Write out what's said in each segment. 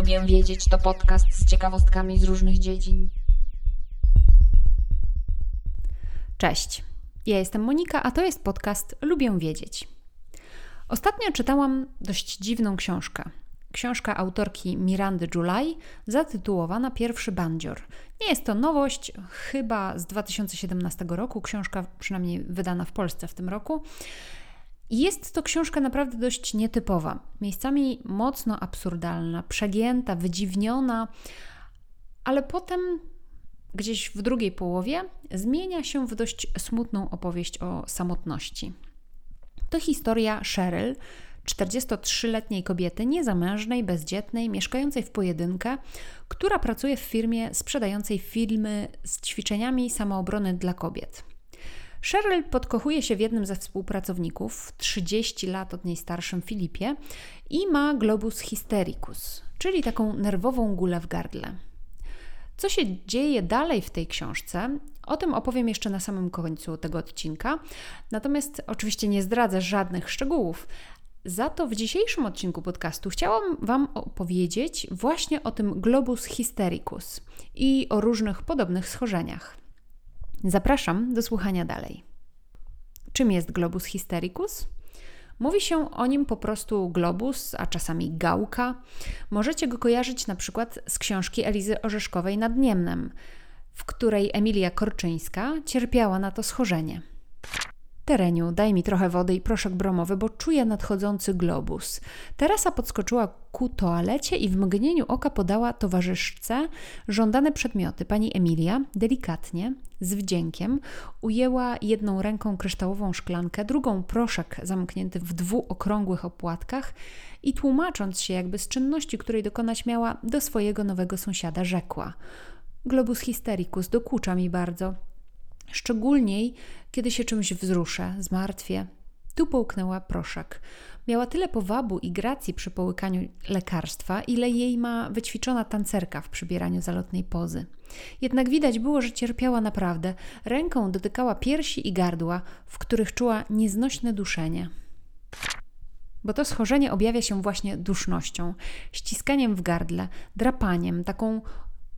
Lubię wiedzieć to podcast z ciekawostkami z różnych dziedzin. Cześć. Ja jestem Monika, a to jest podcast Lubię wiedzieć. Ostatnio czytałam dość dziwną książkę. Książka autorki Mirandy July zatytułowana Pierwszy bandzior. Nie jest to nowość, chyba z 2017 roku, książka przynajmniej wydana w Polsce w tym roku. Jest to książka naprawdę dość nietypowa, miejscami mocno absurdalna, przegięta, wydziwniona, ale potem gdzieś w drugiej połowie zmienia się w dość smutną opowieść o samotności. To historia Cheryl, 43-letniej kobiety niezamężnej, bezdzietnej, mieszkającej w pojedynkę, która pracuje w firmie sprzedającej filmy z ćwiczeniami samoobrony dla kobiet. Cheryl podkochuje się w jednym ze współpracowników, 30 lat od niej starszym Filipie, i ma globus hystericus, czyli taką nerwową gulę w gardle. Co się dzieje dalej w tej książce, o tym opowiem jeszcze na samym końcu tego odcinka. Natomiast oczywiście nie zdradzę żadnych szczegółów. Za to w dzisiejszym odcinku podcastu chciałam Wam opowiedzieć właśnie o tym globus hystericus i o różnych podobnych schorzeniach. Zapraszam do słuchania dalej. Czym jest globus hystericus? Mówi się o nim po prostu globus, a czasami gałka. Możecie go kojarzyć na przykład z książki Elizy Orzeszkowej nad Niemnem, w której Emilia Korczyńska cierpiała na to schorzenie. Tereniu, daj mi trochę wody i proszek bromowy, bo czuję nadchodzący globus. Teresa podskoczyła ku toalecie i w mgnieniu oka podała towarzyszce żądane przedmioty. Pani Emilia delikatnie, z wdziękiem, ujęła jedną ręką kryształową szklankę, drugą proszek zamknięty w dwóch okrągłych opłatkach i tłumacząc się jakby z czynności, której dokonać miała, do swojego nowego sąsiada rzekła: Globus hystericus dokucza mi bardzo. Szczególniej, kiedy się czymś wzruszę, zmartwię. Tu połknęła proszek. Miała tyle powabu i gracji przy połykaniu lekarstwa, ile jej ma wyćwiczona tancerka w przybieraniu zalotnej pozy. Jednak widać było, że cierpiała naprawdę. Ręką dotykała piersi i gardła, w których czuła nieznośne duszenie. Bo to schorzenie objawia się właśnie dusznością, ściskaniem w gardle, drapaniem, taką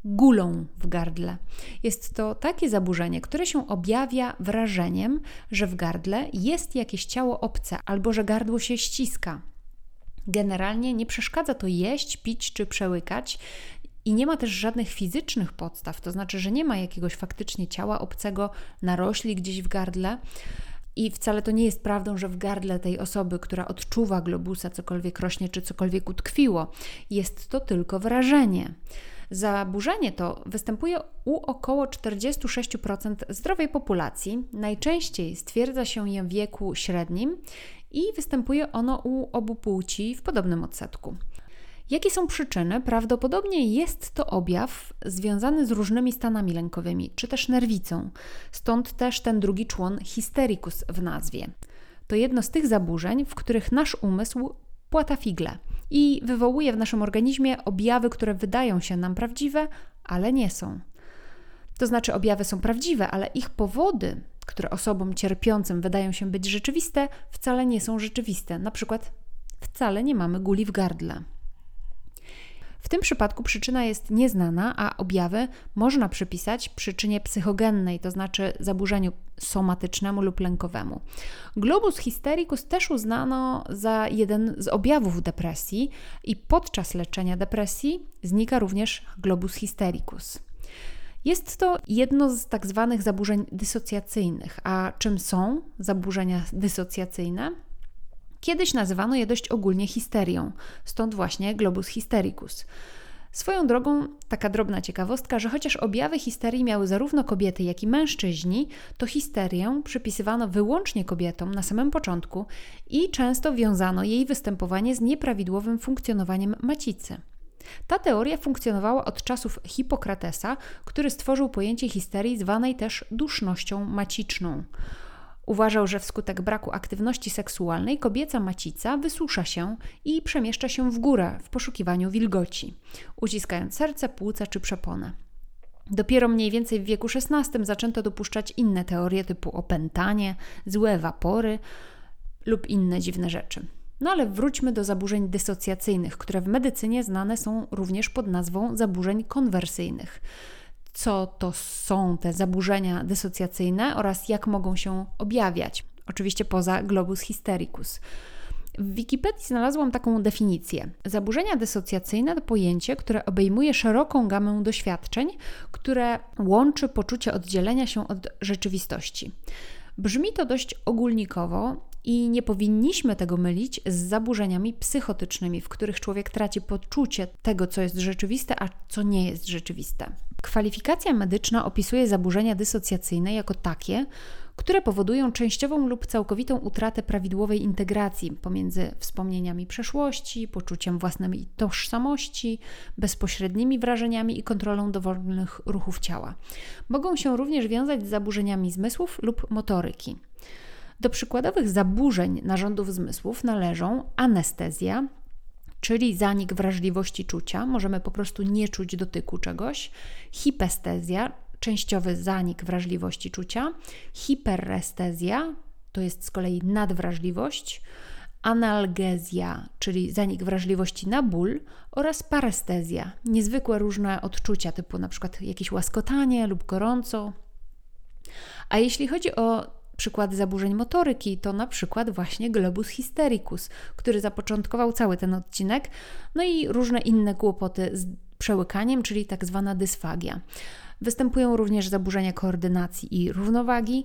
gulą w gardle. Jest to takie zaburzenie, które się objawia wrażeniem, że w gardle jest jakieś ciało obce albo że gardło się ściska. Generalnie nie przeszkadza to jeść, pić czy przełykać. I nie ma też żadnych fizycznych podstaw, to znaczy, że nie ma jakiegoś faktycznie ciała obcego narośli gdzieś w gardle. I wcale to nie jest prawdą, że w gardle tej osoby, która odczuwa globusa, cokolwiek rośnie czy cokolwiek utkwiło. Jest to tylko wrażenie. Zaburzenie to występuje u około 46% zdrowej populacji. Najczęściej stwierdza się je w wieku średnim i występuje ono u obu płci w podobnym odsetku. Jakie są przyczyny? Prawdopodobnie jest to objaw związany z różnymi stanami lękowymi, czy też nerwicą. Stąd też ten drugi człon hystericus w nazwie. To jedno z tych zaburzeń, w których nasz umysł płata figle i wywołuje w naszym organizmie objawy, które wydają się nam prawdziwe, ale nie są. To znaczy, objawy są prawdziwe, ale ich powody, które osobom cierpiącym wydają się być rzeczywiste, wcale nie są rzeczywiste. Na przykład, wcale nie mamy guli w gardle. Tym przypadku przyczyna jest nieznana, a objawy można przypisać przyczynie psychogennej, to znaczy zaburzeniu somatycznemu lub lękowemu. Globus hystericus też uznano za jeden z objawów depresji i podczas leczenia depresji znika również globus hystericus. Jest to jedno z tak zwanych zaburzeń dysocjacyjnych. A czym są zaburzenia dysocjacyjne? Kiedyś nazywano je dość ogólnie histerią, stąd właśnie globus hystericus. Swoją drogą, taka drobna ciekawostka, że chociaż objawy histerii miały zarówno kobiety, jak i mężczyźni, to histerię przypisywano wyłącznie kobietom na samym początku i często wiązano jej występowanie z nieprawidłowym funkcjonowaniem macicy. Ta teoria funkcjonowała od czasów Hipokratesa, który stworzył pojęcie histerii zwanej też dusznością maciczną. Uważał, że wskutek braku aktywności seksualnej kobieca macica wysusza się i przemieszcza się w górę w poszukiwaniu wilgoci, uciskając serce, płuca czy przeponę. Dopiero mniej więcej w wieku XVI zaczęto dopuszczać inne teorie typu opętanie, złe wapory lub inne dziwne rzeczy. No ale wróćmy do zaburzeń dysocjacyjnych, które w medycynie znane są również pod nazwą zaburzeń konwersyjnych. Co to są te zaburzenia dysocjacyjne oraz jak mogą się objawiać? Oczywiście poza globus hystericus. W Wikipedii znalazłam taką definicję. Zaburzenia dysocjacyjne to pojęcie, które obejmuje szeroką gamę doświadczeń, które łączy poczucie oddzielenia się od rzeczywistości. Brzmi to dość ogólnikowo i nie powinniśmy tego mylić z zaburzeniami psychotycznymi, w których człowiek traci poczucie tego, co jest rzeczywiste, a co nie jest rzeczywiste. Kwalifikacja medyczna opisuje zaburzenia dysocjacyjne jako takie, które powodują częściową lub całkowitą utratę prawidłowej integracji pomiędzy wspomnieniami przeszłości, poczuciem własnej tożsamości, bezpośrednimi wrażeniami i kontrolą dowolnych ruchów ciała. Mogą się również wiązać z zaburzeniami zmysłów lub motoryki. Do przykładowych zaburzeń narządów zmysłów należą anestezja, czyli zanik wrażliwości czucia, możemy po prostu nie czuć dotyku czegoś, hipestezja, częściowy zanik wrażliwości czucia, hiperestezja, to jest z kolei nadwrażliwość, analgezja, czyli zanik wrażliwości na ból oraz parestezja, niezwykłe różne odczucia typu na przykład jakieś łaskotanie lub gorąco. A jeśli chodzi o przykłady zaburzeń motoryki, to na przykład właśnie globus hystericus, który zapoczątkował cały ten odcinek, no i różne inne kłopoty z przełykaniem, czyli tak zwana dysfagia. Występują również zaburzenia koordynacji i równowagi,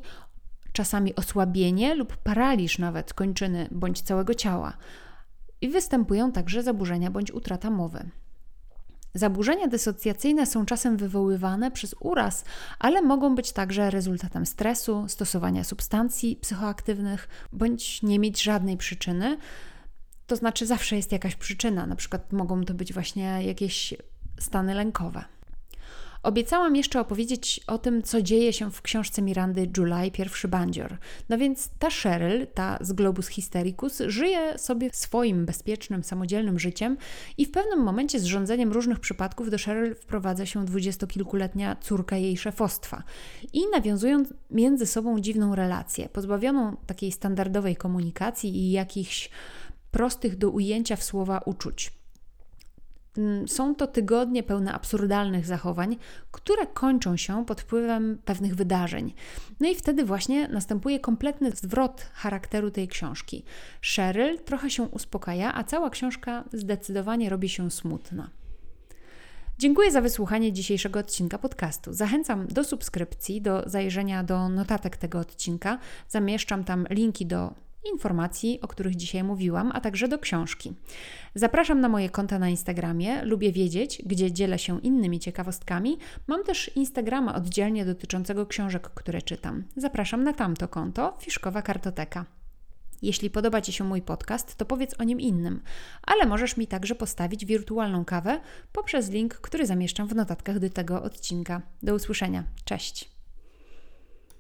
czasami osłabienie lub paraliż nawet kończyny bądź całego ciała. I występują także zaburzenia bądź utrata mowy. Zaburzenia dysocjacyjne są czasem wywoływane przez uraz, ale mogą być także rezultatem stresu, stosowania substancji psychoaktywnych bądź nie mieć żadnej przyczyny. To znaczy, zawsze jest jakaś przyczyna, na przykład mogą to być właśnie jakieś stany lękowe. Obiecałam jeszcze opowiedzieć o tym, co dzieje się w książce Mirandy July, pierwszy bandzior. No więc ta Cheryl, ta z Globus Hystericus, żyje sobie swoim bezpiecznym, samodzielnym życiem i w pewnym momencie z rządzeniem różnych przypadków do Cheryl wprowadza się dwudziestokilkuletnia córka jej szefostwa. I nawiązują między sobą dziwną relację, pozbawioną takiej standardowej komunikacji i jakichś prostych do ujęcia w słowa uczuć. Mm, są to tygodnie pełne absurdalnych zachowań, które kończą się pod wpływem pewnych wydarzeń. No i wtedy właśnie następuje kompletny zwrot charakteru tej książki. Cheryl trochę się uspokaja, a cała książka zdecydowanie robi się smutna. Dziękuję za wysłuchanie dzisiejszego odcinka podcastu. Zachęcam do subskrypcji, do zajrzenia do notatek tego odcinka. Zamieszczam tam linki do informacji, o których dzisiaj mówiłam, a także do książki. Zapraszam na moje konta na Instagramie, lubię wiedzieć, gdzie dzielę się innymi ciekawostkami. Mam też Instagrama oddzielnie dotyczącego książek, które czytam. Zapraszam na tamto konto, Fiszkowa Kartoteka. Jeśli podoba Ci się mój podcast, to powiedz o nim innym, ale możesz mi także postawić wirtualną kawę poprzez link, który zamieszczam w notatkach do tego odcinka. Do usłyszenia. Cześć!